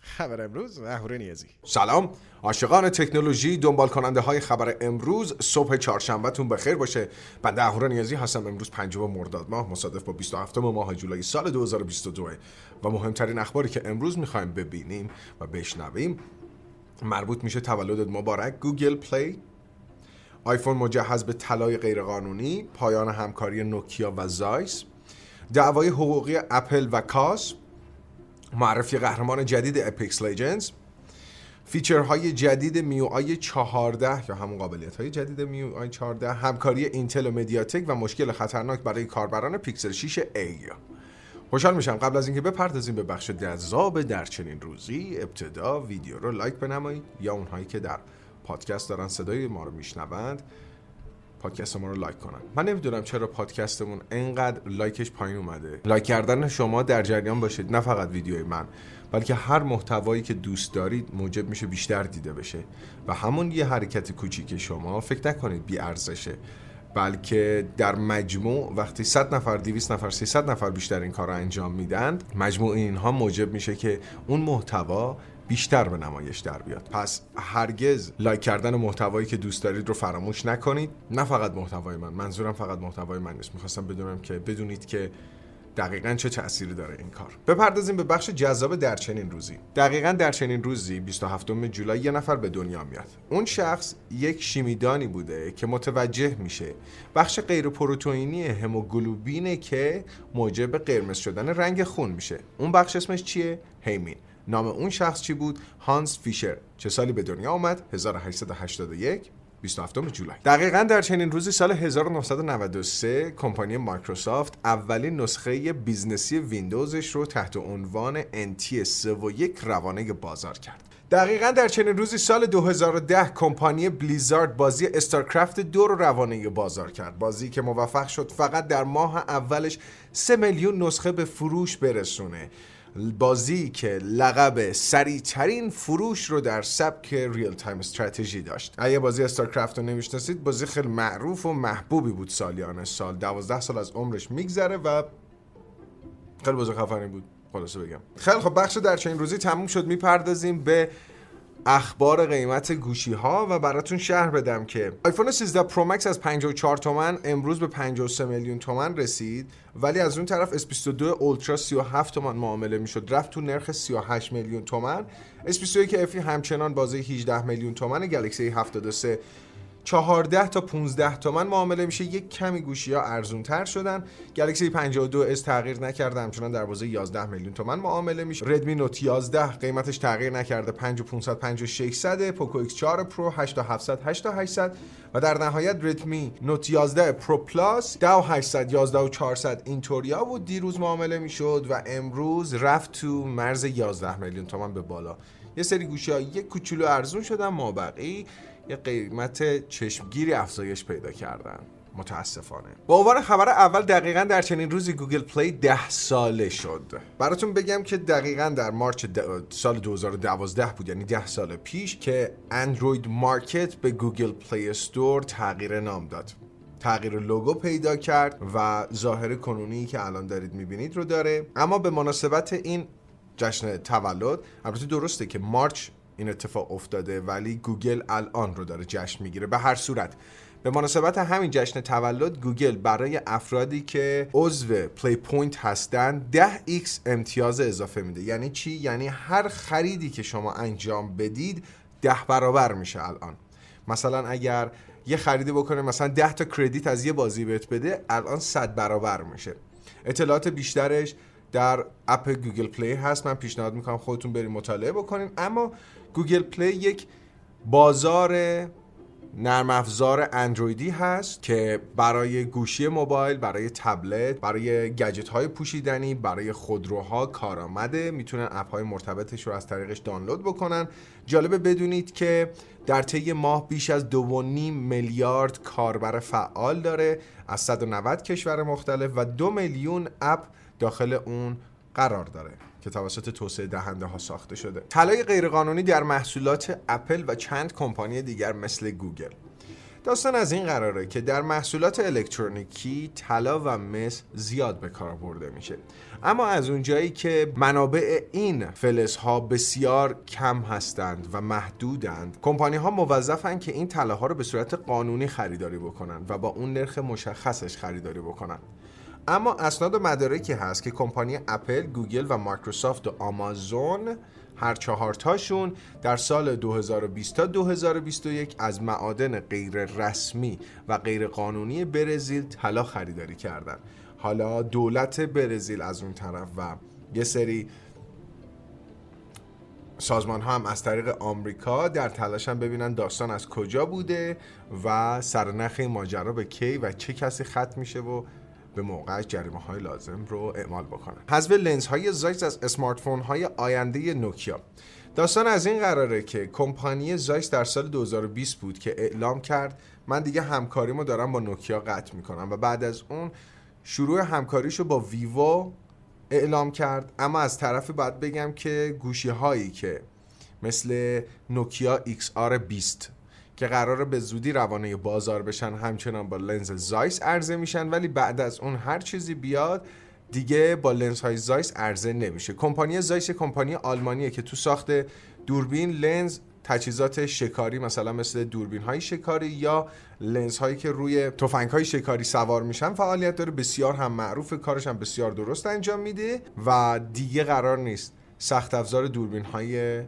خبر امروز اهوره نیازی. سلام. عاشقان تکنولوژی دنبال کننده های خبر امروز صبح چهارشنبهتون بخیر باشه. بنده اهوره نیازی هستم امروز پنجم مرداد ماه مصادف با 27 ماه جولای سال 2022 و مهمترین اخباری که امروز می‌خوایم ببینیم و بشنویم مربوط میشه تولدت مبارک گوگل پلی. آیفون مجهز به طلای غیرقانونی پایان همکاری نوکیا و زایس. دعوای حقوقی اپل و Koss معرفی قهرمان جدید Apex Legends feature های جدید MIUI 14 یا همون قابلیت های جدید MIUI 14 همکاری اینتل و مدیاتک و مشکل خطرناک برای کاربران پیکسل 6a خوشحال میشم. قبل از اینکه بپردازیم به بخش جذاب در چنین روزی ابتدا ویدیو رو لایک بنمایید یا اونهایی که در پادکست دارن صدای ما رو میشنوند. پادکست ما رو لایک کنن. من نمی‌دونم چرا پادکستمون انقدر لایکش پایین اومده. لایک کردن شما در جریان باشید نه فقط ویدیوی من بلکه هر محتوایی که دوست دارید موجب میشه بیشتر دیده بشه. و همون یه حرکت کوچیک شما فکر نکنید بی ارزشه. بلکه در مجموع وقتی 100 نفر 200 نفر 300 نفر بیشتر این کار رو انجام میدن مجموع اینها موجب میشه که اون محتوا بیشتر به نمایش در بیاد. پس هرگز لایک کردن محتوایی که دوست دارید رو فراموش نکنید. نه فقط محتوای من منظورم فقط محتوای من نیست. می‌خواستم بدونم که بدونید که دقیقا چه تأثیری داره این کار. بپردازیم به بخش جذاب در چنین روزی. دقیقا در چنین روزی 27 جولای یه نفر به دنیا میاد. اون شخص یک شیمیدانی بوده که متوجه میشه بخش غیر پروتئینی هموگلوبینه که موجب قرمز شدن رنگ خون میشه. اون بخش اسمش چیه؟ هیمین. نام اون شخص چی بود؟ هانس فیشر. چه سالی به دنیا آمد؟ 1881 27 جولای. دقیقا در چنین روزی سال 1993 کمپانی مایکروسافت اولین نسخه business ی ویندوزش رو تحت عنوان NT 3 و یک روانه بازار کرد. دقیقا در چنین روزی سال 2010 کمپانی بلیزارد بازی استارکرافت دو رو روانه بازار کرد. بازی که موفق شد فقط در ماه اولش 3 میلیون نسخه به فروش برسونه. بازی که لقب سریعترین فروش رو در سبک real-time strategy داشت. اگه بازی استارکرافت رو نمی‌شناسید بازی خیلی معروف و محبوبی بود سالیان سال. دوازده سال از عمرش میگذره و خیلی بازی خفنی بود. خلاصه بگم. خیلی خب بخش در چنین روزی تموم شد. می‌پردازیم به اخبار قیمت گوشی ها و براتون شرح بدم که آیفون 13 پرو مکس از 54 تومن امروز به 53 میلیون تومن رسید ولی از اون طرف S22 اولترا 37 تومن معامله می‌شد. رفت تو نرخ 38 میلیون تومن. S21 FE همچنان بازه 18 میلیون تومن گلکسی A73 14 تا 15 تومن معامله میشه. یک کمی گوشی ها ارزون تر شدن گلکسی A52s تغییر نکرده. همچنان در بازه 11 میلیون تومن معامله میشه. ردمی نوت 11 قیمتش تغییر نکرده. 5500 5600 پوکو X4 پرو 8700 8800 و در نهایت ردمی نوت 11 پرو پلاس 10800 11 و 400 اینطوریا بود دیروز معامله می‌شد و امروز رفت تو مرز 11 میلیون تومن به بالا. یه سری گوشی ها یک کوچولو ارزون شدن مابقی یه قیمت چشمگیری افزایش پیدا کردن. متاسفانه. به عنوان خبر اول دقیقا در چنین روزی گوگل پلی ده ساله شد. براتون بگم که دقیقا در March سال 2012 بود یعنی ده سال پیش که اندروید مارکت به گوگل پلی استور تغییر نام داد. تغییر لوگو پیدا کرد و ظاهر کنونی که الان دارید می‌بینید رو داره. اما به مناسبت این جشن تولد البته درسته که March این اتفاق افتاده ولی گوگل الان رو داره جشن می‌گیره. به هر صورت به مناسبت همین جشن تولد گوگل برای افرادی که عضو Play Point هستن 10x امتیاز اضافه میده. یعنی چی؟ یعنی هر خریدی که شما انجام بدید ده برابر میشه الان. مثلا اگر یه خریدی بکنه مثلا 10 تا credit از یه بازی بهت بده الان 100 برابر میشه. اطلاعات بیشترش در اپ گوگل پلی هست. من پیشنهاد می‌کنم خودتون برید مطالعه بکنین. اما گوگل پلی یک بازار نرم افزار اندرویدی هست که برای گوشی موبایل، برای تبلت، برای گجت های پوشیدنی، برای خودروها کارآمده می‌تونن اپ های مرتبطش رو از طریقش دانلود بکنن. جالبه بدونید که در طی ماه بیش از 2.5 میلیارد کاربر فعال داره از 190 کشور مختلف و دو میلیون اپ داخل اون قرار داره که توسط توسعه دهنده ها ساخته شده. طلای غیرقانونی در محصولات اپل و چند کمپانی دیگر مثل گوگل. داستان از این قراره که در محصولات الکترونیکی طلا و مس زیاد به کار برده میشه. اما از اونجایی که منابع این فلز ها بسیار کم هستند و محدودند کمپانی ها موظفن که این طلاها رو به صورت قانونی خریداری بکنن و با اون نرخ مشخصش خریداری بکنن. اما اسناد و مدارکی هست که کمپانی اپل، گوگل و مایکروسافت و آمازون هر چهارتاشون در سال 2020 تا 2021 از معادن غیر رسمی و غیر قانونی برزیل طلا خریداری کردن. حالا دولت برزیل از اون طرف و یه سری سازمان ها هم از طریق آمریکا در تلاشن ببینن داستان از کجا بوده و سرنخ ماجرا به کی و چه کسی ختم میشه و به موقع جریمه های لازم رو اعمال بکنن. حذف لنز های زایس از اسمارت فون های آینده نوکیا. داستان از این قراره که کمپانی زایس در سال 2020 بود که اعلام کرد من دیگه همکاریمو دارم با نوکیا قطع می‌کنم. و بعد از اون شروع همکاریشو با ویوو اعلام کرد. اما از طرفی باید بگم که گوشی هایی که مثل نوکیا XR20 که قراره به زودی روانه بازار بشن همچنان با لنز زایس عرضه میشن ولی بعد از اون هر چیزی بیاد دیگه با لنز های زایس عرضه نمیشه. کمپانی زایس کمپانی آلمانیه که تو ساخت دوربین لنز تجهیزات شکاری مثلا مثل دوربین های شکاری یا لنز هایی که روی تفنگ های شکاری سوار میشن فعالیت داره. بسیار هم معروف کارش هم بسیار درست انجام میده و دیگه قرار نیست سخت افزار دوربین های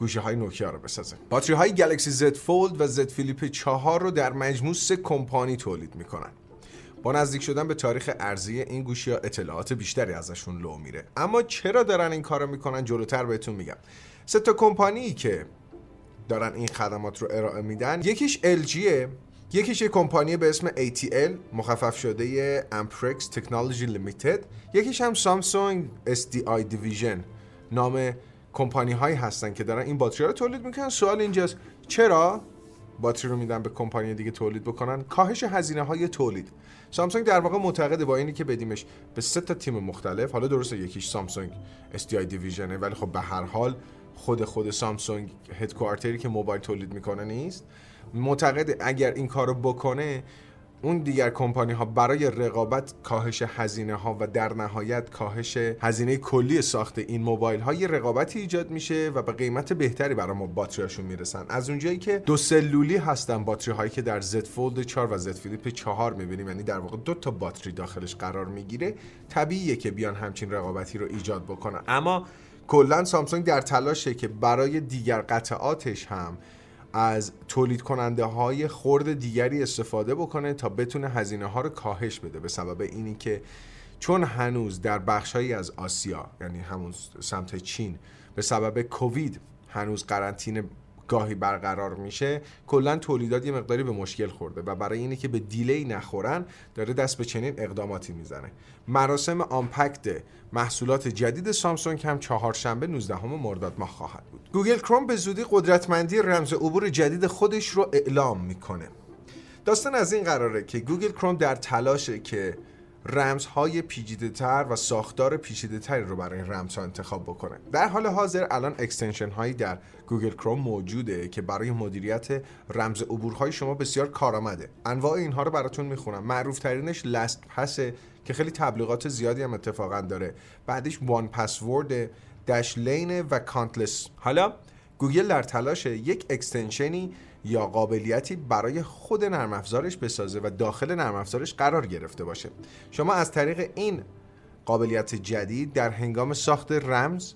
گوشه های نوکیا رو بسازه. باتری های گلکسی زد فولد و زد فیلیپ 4 رو در مجموع سه کمپانی تولید می‌کنن. با نزدیک شدن به تاریخ ارزی این گوشی ها اطلاعات بیشتری ازشون لو میره. اما چرا دارن این کارو می‌کنن جلوتر بهتون میگم. سه تا کمپانی که دارن این خدمات رو ارائه میدن یکیش LG یکیش یک کمپانی به اسم ATL مخفف شده Amprex Technology Limited. یکیش هم سامسونگ SDI Division نام کمپانی هایی هستن که دارن این باتری رو تولید می‌کنن. سوال اینجاست چرا باتری رو میدن به کمپانی دیگه تولید بکنن؟ کاهش هزینه های تولید. سامسونگ در واقع معتقده با اینی که بدیمش به سه تا تیم مختلف. حالا درسته یکیش سامسونگ SDI دیویژنه ولی خب به هر حال خود خود سامسونگ هدکوارتری که موبایل تولید می‌کنه نیست. معتقد اگر این کارو بکنه اون دیگر کمپانی ها برای رقابت کاهش هزینه ها و در نهایت کاهش هزینه کلی ساخت این موبایل ها یه رقابتی ایجاد میشه و به قیمت بهتری برای ما باتریاشون می‌رسن. از اونجایی که دو سلولی هستن باتری هایی که در زد فولد 4 و زد فلیپ 4 می‌بینیم یعنی در واقع دو تا باتری داخلش قرار می‌گیره طبیعیه که بیان همچین رقابتی رو ایجاد بکنن. اما کلا سامسونگ در تلاشه که برای دیگر قطعاتش هم از تولید کننده های خورد دیگری استفاده بکنه تا بتونه هزینه ها رو کاهش بده. به سبب اینی که چون هنوز در بخشهایی از آسیا یعنی همون سمت چین به سبب کووید هنوز قرنطینه گاهی برقرار میشه کلا تولیدات یه مقداری به مشکل خورده و برای اینه که به delay نخورن داره دست به چنین اقداماتی می‌زنه. مراسم Unpacked محصولات جدید سامسونگ هم چهارشنبه 19 مرداد ماه خواهد بود. گوگل کروم به زودی قدرتمندی رمز عبور جدید خودش رو اعلام می‌کنه. داستان از این قراره که گوگل کروم در تلاشه که رمزهای پیچیده تر و ساختار پیچیده تری رو برای رمز ها انتخاب بکنه. در حال حاضر الان extension هایی در گوگل کروم موجوده که برای مدیریت رمز عبورهای شما بسیار کارآمده. انواع اینها رو براتون می‌خونم. معروف ترینش LastPass ه که خیلی تبلیغات زیادی هم اتفاقا داره. بعدش 1Password Dashlane و کانتلس حالا گوگل در تلاش یک extension ی یا قابلیتی برای خود نرم افزارش بسازه و داخل نرم افزارش قرار گرفته باشه. شما از طریق این قابلیت جدید در هنگام ساخت رمز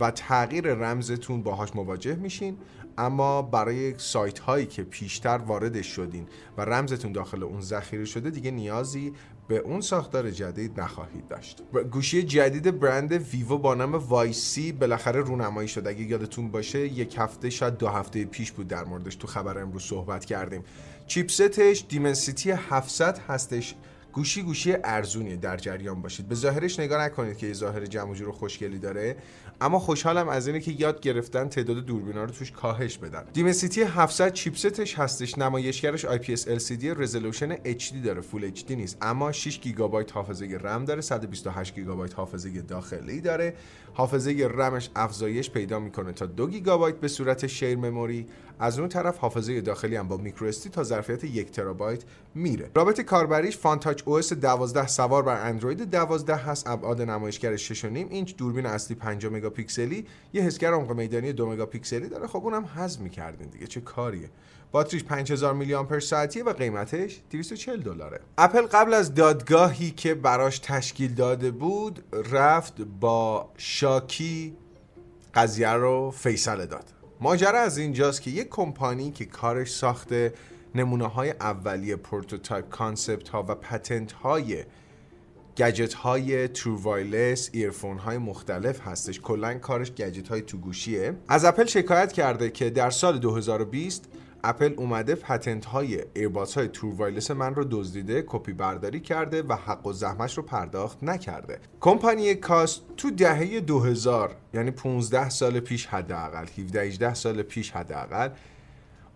و تغییر رمزتون باهاش مواجه میشین اما برای سایت هایی که پیشتر واردش شدین و رمزتون داخل اون ذخیره شده دیگه نیازی به اون ساختار جدید نخواهید داشت. گوشی جدید برند ویوو با نام وایسی بالاخره رونمایی شد. اگه یادتون باشه یک هفته شاید دو هفته پیش بود در موردش تو خبر امروز صحبت کردیم. chipset ش Dimensity 700 هستش. گوشی گوشی ارزونیه در جریان باشید. به ظاهرش نگاه نکنید که یه ظاهر جمع جور و خوشگلی داره. اما خوشحالم از اینه که یاد گرفتن تعداد دوربینا رو توش کاهش بدن. Dimensity 700 chipset ش هستش. نمایشگرش IPS LCD resolution HD داره. full HD نیست. اما 6 گیگابایت حافظه رم داره. 128 گیگابایت حافظه داخلی داره. حافظه رمش افزایش پیدا می‌کنه تا 2 گیگابایت به صورت share memory. از اون طرف حافظه داخلی هم با microSD تا ظرفیت یک ترابایت میره. رابط کاربریش Funtouch OS 12 سوار بر اندروید 12 هست. ابعاد نمایشگر 6.5 اینچ. دوربین اصلی 5 مگاپیکسلی. یه حسگر عمق میدانی 2 مگاپیکسلی داره. خب اونم حذف می‌کردین دیگه. چه کاریه. باتریش 5000 میلی آمپر ساعتیه و قیمتش 240 دلاره. اپل قبل از دادگاهی که براش تشکیل داده بود رفت با شاکی قضیه رو فیصله داد. ماجرا از اینجاست که یک کمپانی که کارش ساخت نمونه های اولیه prototype concept ها و patent های گجت های true wireless earphone های مختلف هستش. کلا کارش گجت های تو گوشیه. از اپل شکایت کرده که در سال 2020 اپل اومده patent های earbuds های true wireless من رو دزدیده کپی برداری کرده و حق الزحمش رو پرداخت نکرده. کمپانی Koss تو دهه 2000 یعنی 15 سال پیش حداقل 17 18 سال پیش حداقل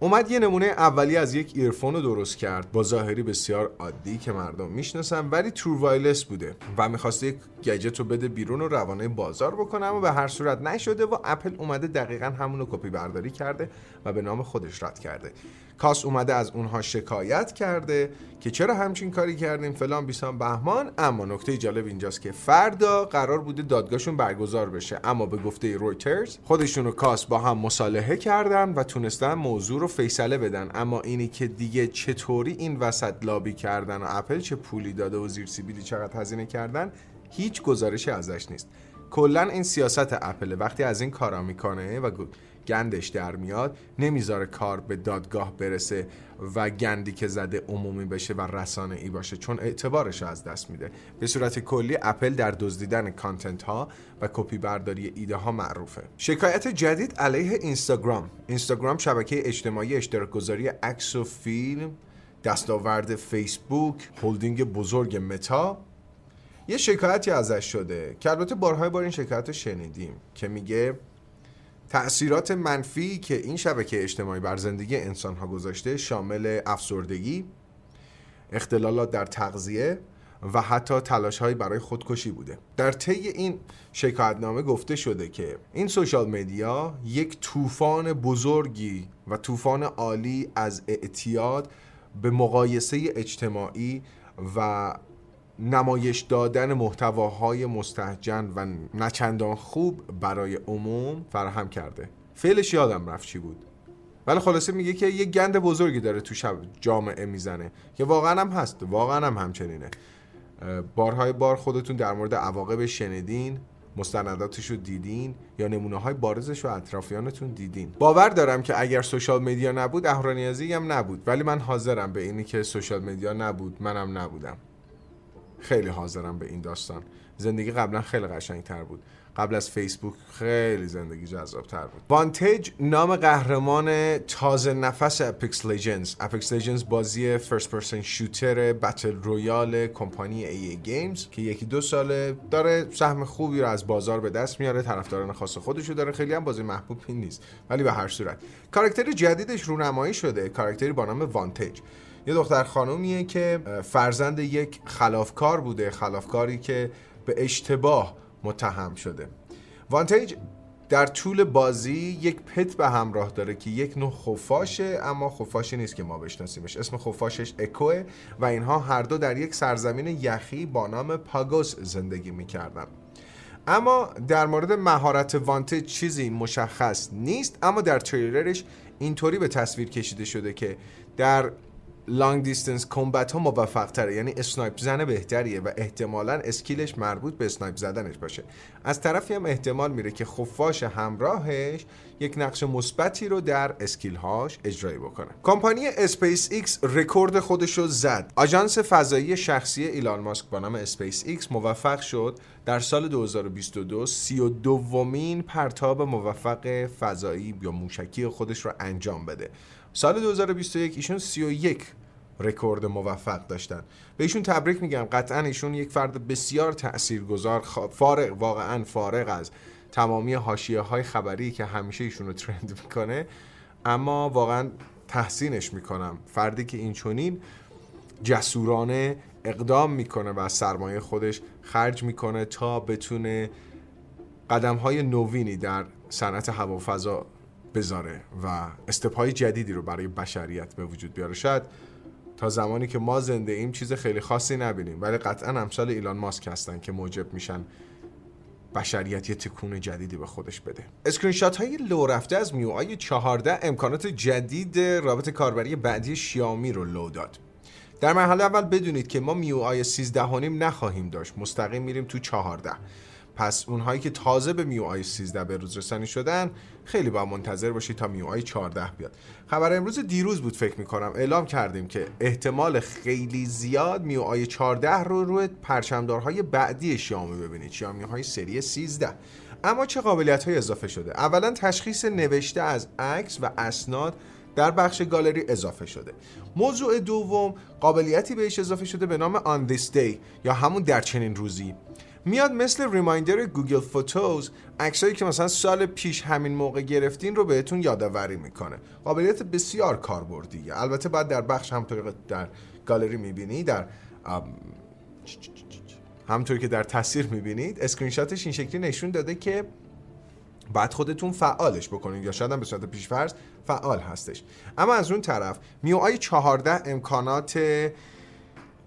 اومد یه نمونه اولی از یک earphone رو درست کرد. با ظاهری بسیار عادی که مردم می‌شناسن ولی true wireless بوده و می‌خواسته یک گجت رو بده بیرون و روانه بازار بکنه اما به هر صورت نشده و اپل اومده دقیقا همون رو کپی برداری کرده و به نام خودش رد کرده. Koss اومده از اونها شکایت کرده که چرا همچین کاری کردین فلان بیسان بهمان. اما نکته جالب اینجاست که فردا قرار بوده دادگاهشون برگزار بشه. اما به گفته رویترز خودشون و Koss با هم مصالحه کردن و تونستن موضوع رو فیصله بدن. اما اینی که دیگه چطوری این وسط لابی کردن و اپل چه پولی داده و زیر سیبیلی چقدر هزینه کردن هیچ گزارشی ازش نیست. کلا این سیاست اپل وقتی از این کارا می‌کنه و گندش در میاد نمی‌ذاره کار به دادگاه برسه و گندی که زده عمومی بشه و رسانه ای باشه چون اعتبارش از دست میده. به صورت کلی اپل در دزدیدن content ها و کپی برداری ایده ها معروفه. شکایت جدید علیه اینستاگرام. اینستاگرام شبکه اجتماعی اشتراک گذاری عکس و فیلم دستاورد فیسبوک هلدینگ بزرگ متا. یه شکایتی ازش شده. که البته بارهای بار این شکایت رو شنیدیم که میگه تأثیرات منفی که این شبکه اجتماعی بر زندگی انسان ها گذاشته شامل افسردگی اختلالات در تغذیه و حتی تلاش هایی برای خودکشی بوده. در طی این شکایتنامه گفته شده که این سوشال مدیا یک طوفان بزرگی و طوفان عالی از اعتیاد به مقایسه اجتماعی و نمایش دادن محتواهای مستهجن و نچندان خوب برای عموم فراهم کرده. فعلش یادم رفت چی بود. ولی خلاصه میگه که یه گند بزرگی داره تو شب جامعه می‌زنه که واقعا هم هست واقعا هم همچنینه. بارهای بار خودتون در مورد عواقبش شنیدین مستنداتش رو دیدین یا نمونه های بارزش رو اطرافیانتون دیدین. باور دارم که اگر سوشال مدیا نبود اهرانیازی هم نبود. ولی من حاضرم به اینی که سوشال مدیا نبود منم نبودم. خیلی حاضرم به این داستان. زندگی قبلا خیلی قشنگ تر بود. قبل از فیسبوک خیلی زندگی جذاب تر بود. Vantage نام قهرمان تازه نفس Apex Legends Apex Legends بازی first person shooter battle royale کمپانی EA Games که یکی دو ساله داره سهم خوبی رو از بازار به دست میاره. طرفداران خاص خودشو داره. خیلی هم بازی محبوبی نیست ولی به هر صورت. کاراکتر جدیدش رونمایی شده. کاراکتری با نام Vantage یه دختر خانومیه که فرزند یک خلافکار بوده خلافکاری که به اشتباه متهم شده. وانتیج در طول بازی یک پت به همراه داره که یک نوع خفاشه اما خفاشی نیست که ما بشناسیمش. اسم خفاشش اکوه و اینها هر دو در یک سرزمین یخی با نام پاگوس زندگی می‌کردن. اما در مورد مهارت وانتیج چیزی مشخص نیست اما در تریلرش اینطوری به تصویر کشیده شده که در long distance combat ها موفق تره یعنی snipe زن بهتریه و احتمالا skill ش مربوط به snipe زدنش باشه. از طرفی هم احتمال میره که خفاش همراهش یک نقش مثبتی رو در skill هاش اجرایی بکنه. کمپانی اسپیس ایکس رکورد خودش رو زد. آژانس فضایی شخصی ایلان ماسک با نام اسپیس ایکس موفق شد در سال 2022 سی و دومین پرتاب موفق فضایی یا موشکی خودش رو انجام بده. سال 2021 ایشون 31 رکورد موفق داشتن. به ایشون تبریک میگم. قطعا ایشون یک فرد بسیار تاثیرگذار فارغ واقعا فارغ از تمامی حاشیه های خبری که همیشه ایشون رو ترند می‌کنه اما واقعا تحسینش می‌کنم. فردی که این چونین جسورانه اقدام می‌کنه و سرمایه خودش خرج می‌کنه تا بتونه قدم های نوینی در صنعت هوافضا بذاره و step ای جدیدی رو برای بشریت به وجود بیاره. شاید تا زمانی که ما زنده ایم چیز خیلی خاصی نبینیم ولی قطعا امثال ایلان ماسک هستن که موجب میشن بشریت یه تکون جدیدی به خودش بده. اسکرین شات های لو رفته از MIUI 14 امکانات جدید رابط کاربری بعدی شیائومی رو لو داد. در مرحله اول بدونید که ما MIUI 13 نخواهیم داشت. مستقیم میریم تو 14 پس اونهایی که تازه به میو آی 13 به روز رسانی شدن خیلی با منتظر باشید تا میو آی 14 بیاد. خبر امروز دیروز بود فکر می‌کنم. اعلام کردیم که احتمال خیلی زیاد میو آی 14 رو روی پرچمدارهای بعدی شیائومی ببینید. شیائومی های سری 13 اما چه قابلیت های اضافه شده؟ اولا تشخیص نوشته از عکس و اسناد در بخش گالری اضافه شده. موضوع دوم قابلیتی بهش اضافه شده به نام On This Day یا همون در چنین روزی. میاد مثل reminder Google Photos عکسایی که مثلا سال پیش همین موقع گرفتین رو بهتون یادآوری می‌کنه. قابلیت بسیار کاربردیه. البته بعد در بخش همطور در گالری می‌بینی در همطور که در تصویر می‌بینید اسکرین شاتش این شکلی نشون داده که بعد خودتون فعالش بکنید یا شاید هم به صورت پیشفرض فعال هستش. اما از اون طرف MIUI 14 امکانات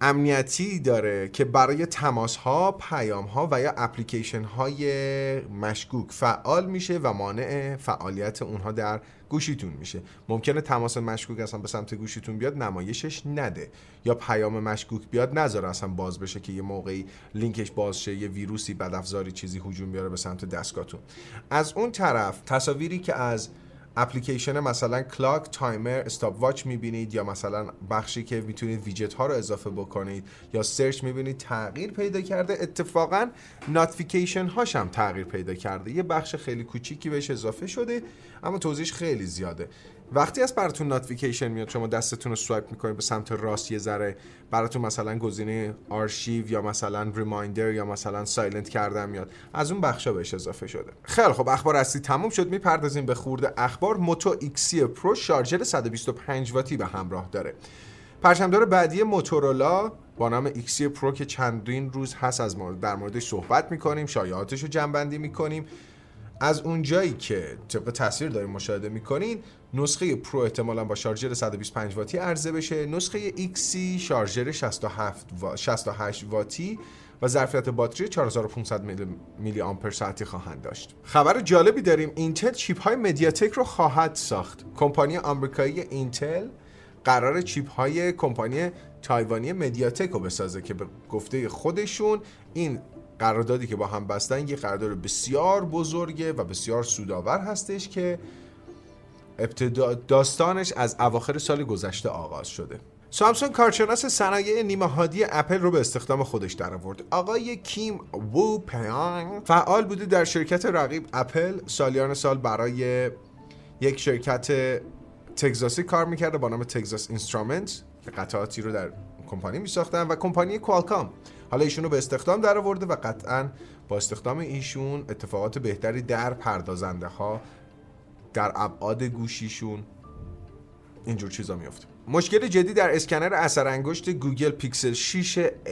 امنیتی داره که برای تماس ها پیام ها و یا اپلیکیشن های مشکوک فعال میشه و مانع فعالیت اونها در گوشیتون میشه. ممکنه تماس مشکوک اصلا به سمت گوشیتون بیاد نمایشش نده. یا پیام مشکوک بیاد نذاره اصلا باز بشه که یه موقعی لینکش باز شه یه ویروسی بدافزاری چیزی هجوم بیاره به سمت دستگاهتون. از اون طرف تصاویری که از اپلیکیشن مثلا clock timer stopwatch می‌بینید یا مثلا بخشی که می‌تونید ویجت ها رو اضافه بکنید یا search می‌بینید تغییر پیدا کرده. اتفاقا notification هاش هم تغییر پیدا کرده. یه بخش خیلی کوچیکی بهش اضافه شده اما توضیحش خیلی زیاده. وقتی از براتون notification میاد شما دستتون رو swipe می‌کنید به سمت راست یه ذره براتون مثلا گزینه آرشیو یا مثلا reminder یا مثلا silent کردن میاد. از اون بخشا بهش اضافه شده. خیلی خب اخبار اصلی تموم شد. می‌پردازیم به خرده اخبار. Moto X30 Pro شارژر 125 واتی به همراه داره. پرچمدار بعدی موتورولا با نام X30 Pro که چندین روز هست از مورد در موردش صحبت می‌کنیم شایعاتش رو جمع‌بندی می‌کنیم. از اونجایی که طبق تصویر داریم مشاهده می‌کنین نسخه Pro احتمالا با شارژر 125 واتی عرضه بشه نسخه X30 شارژر 67 و 68 واتی و ظرفیت باتری 4500 میلی آمپر ساعتی خواهند داشت. خبر جالبی داریم اینتل چیپ های مدیاتک رو خواهد ساخت. کمپانی آمریکایی اینتل قرار چیپ های کمپانی تایوانی مدیاتک رو بسازه که به گفته خودشون این قراردادی که با هم بستن یه قرارداد بسیار بزرگه و بسیار سودآور هستش که ابتدا داستانش از اواخر سال گذشته آغاز شده سامسونگ کارشناس صنایع نیمه هادی اپل رو به استخدام خودش در آورد. آقای کیم وو پیانگ فعال بوده در شرکت رقیب اپل سالیان سال برای یک شرکت تگزاسی کار می‌کرده با نام Texas Instrument قطعاتی رو در کمپانی میساختن و کمپانی کوالکام حالا ایشون رو به استخدام در آورده و قطعا با استخدام ایشون اتفاقات بهتری در پردازنده ها در ابعاد گوشیشون اینجور چیزا میفته مشکل جدی در اسکنر اثر انگشت Google Pixel 6 A.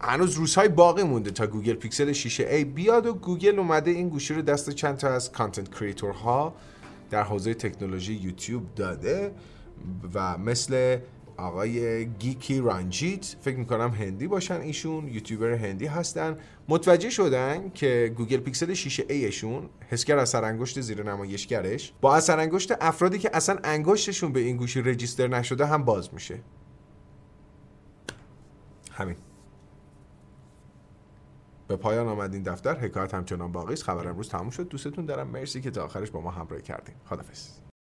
هنوز روزهای باقی مونده تا Google Pixel 6 A بیاد و گوگل اومده این گوشی رو دست چند تا از content creator ها در حوزه تکنولوژی یوتیوب داده و مثل آقای Geeky Ranjit. فکر می‌کنم هندی باشن ایشون یوتیوبر هندی هستن. متوجه شدن که Google Pixel 6 A شون حسگر اثر انگشت زیر نمایشگرش. با اثر انگشت افرادی که اصلا انگشتشون به این گوشی register نشده هم باز میشه. همین. به پایان آمد این دفتر. حکایت همچنان باقی است. خبر امروز تموم شد. دوستتون دارم. مرسی که تا آخرش با ما همراهی کردین. خدافظ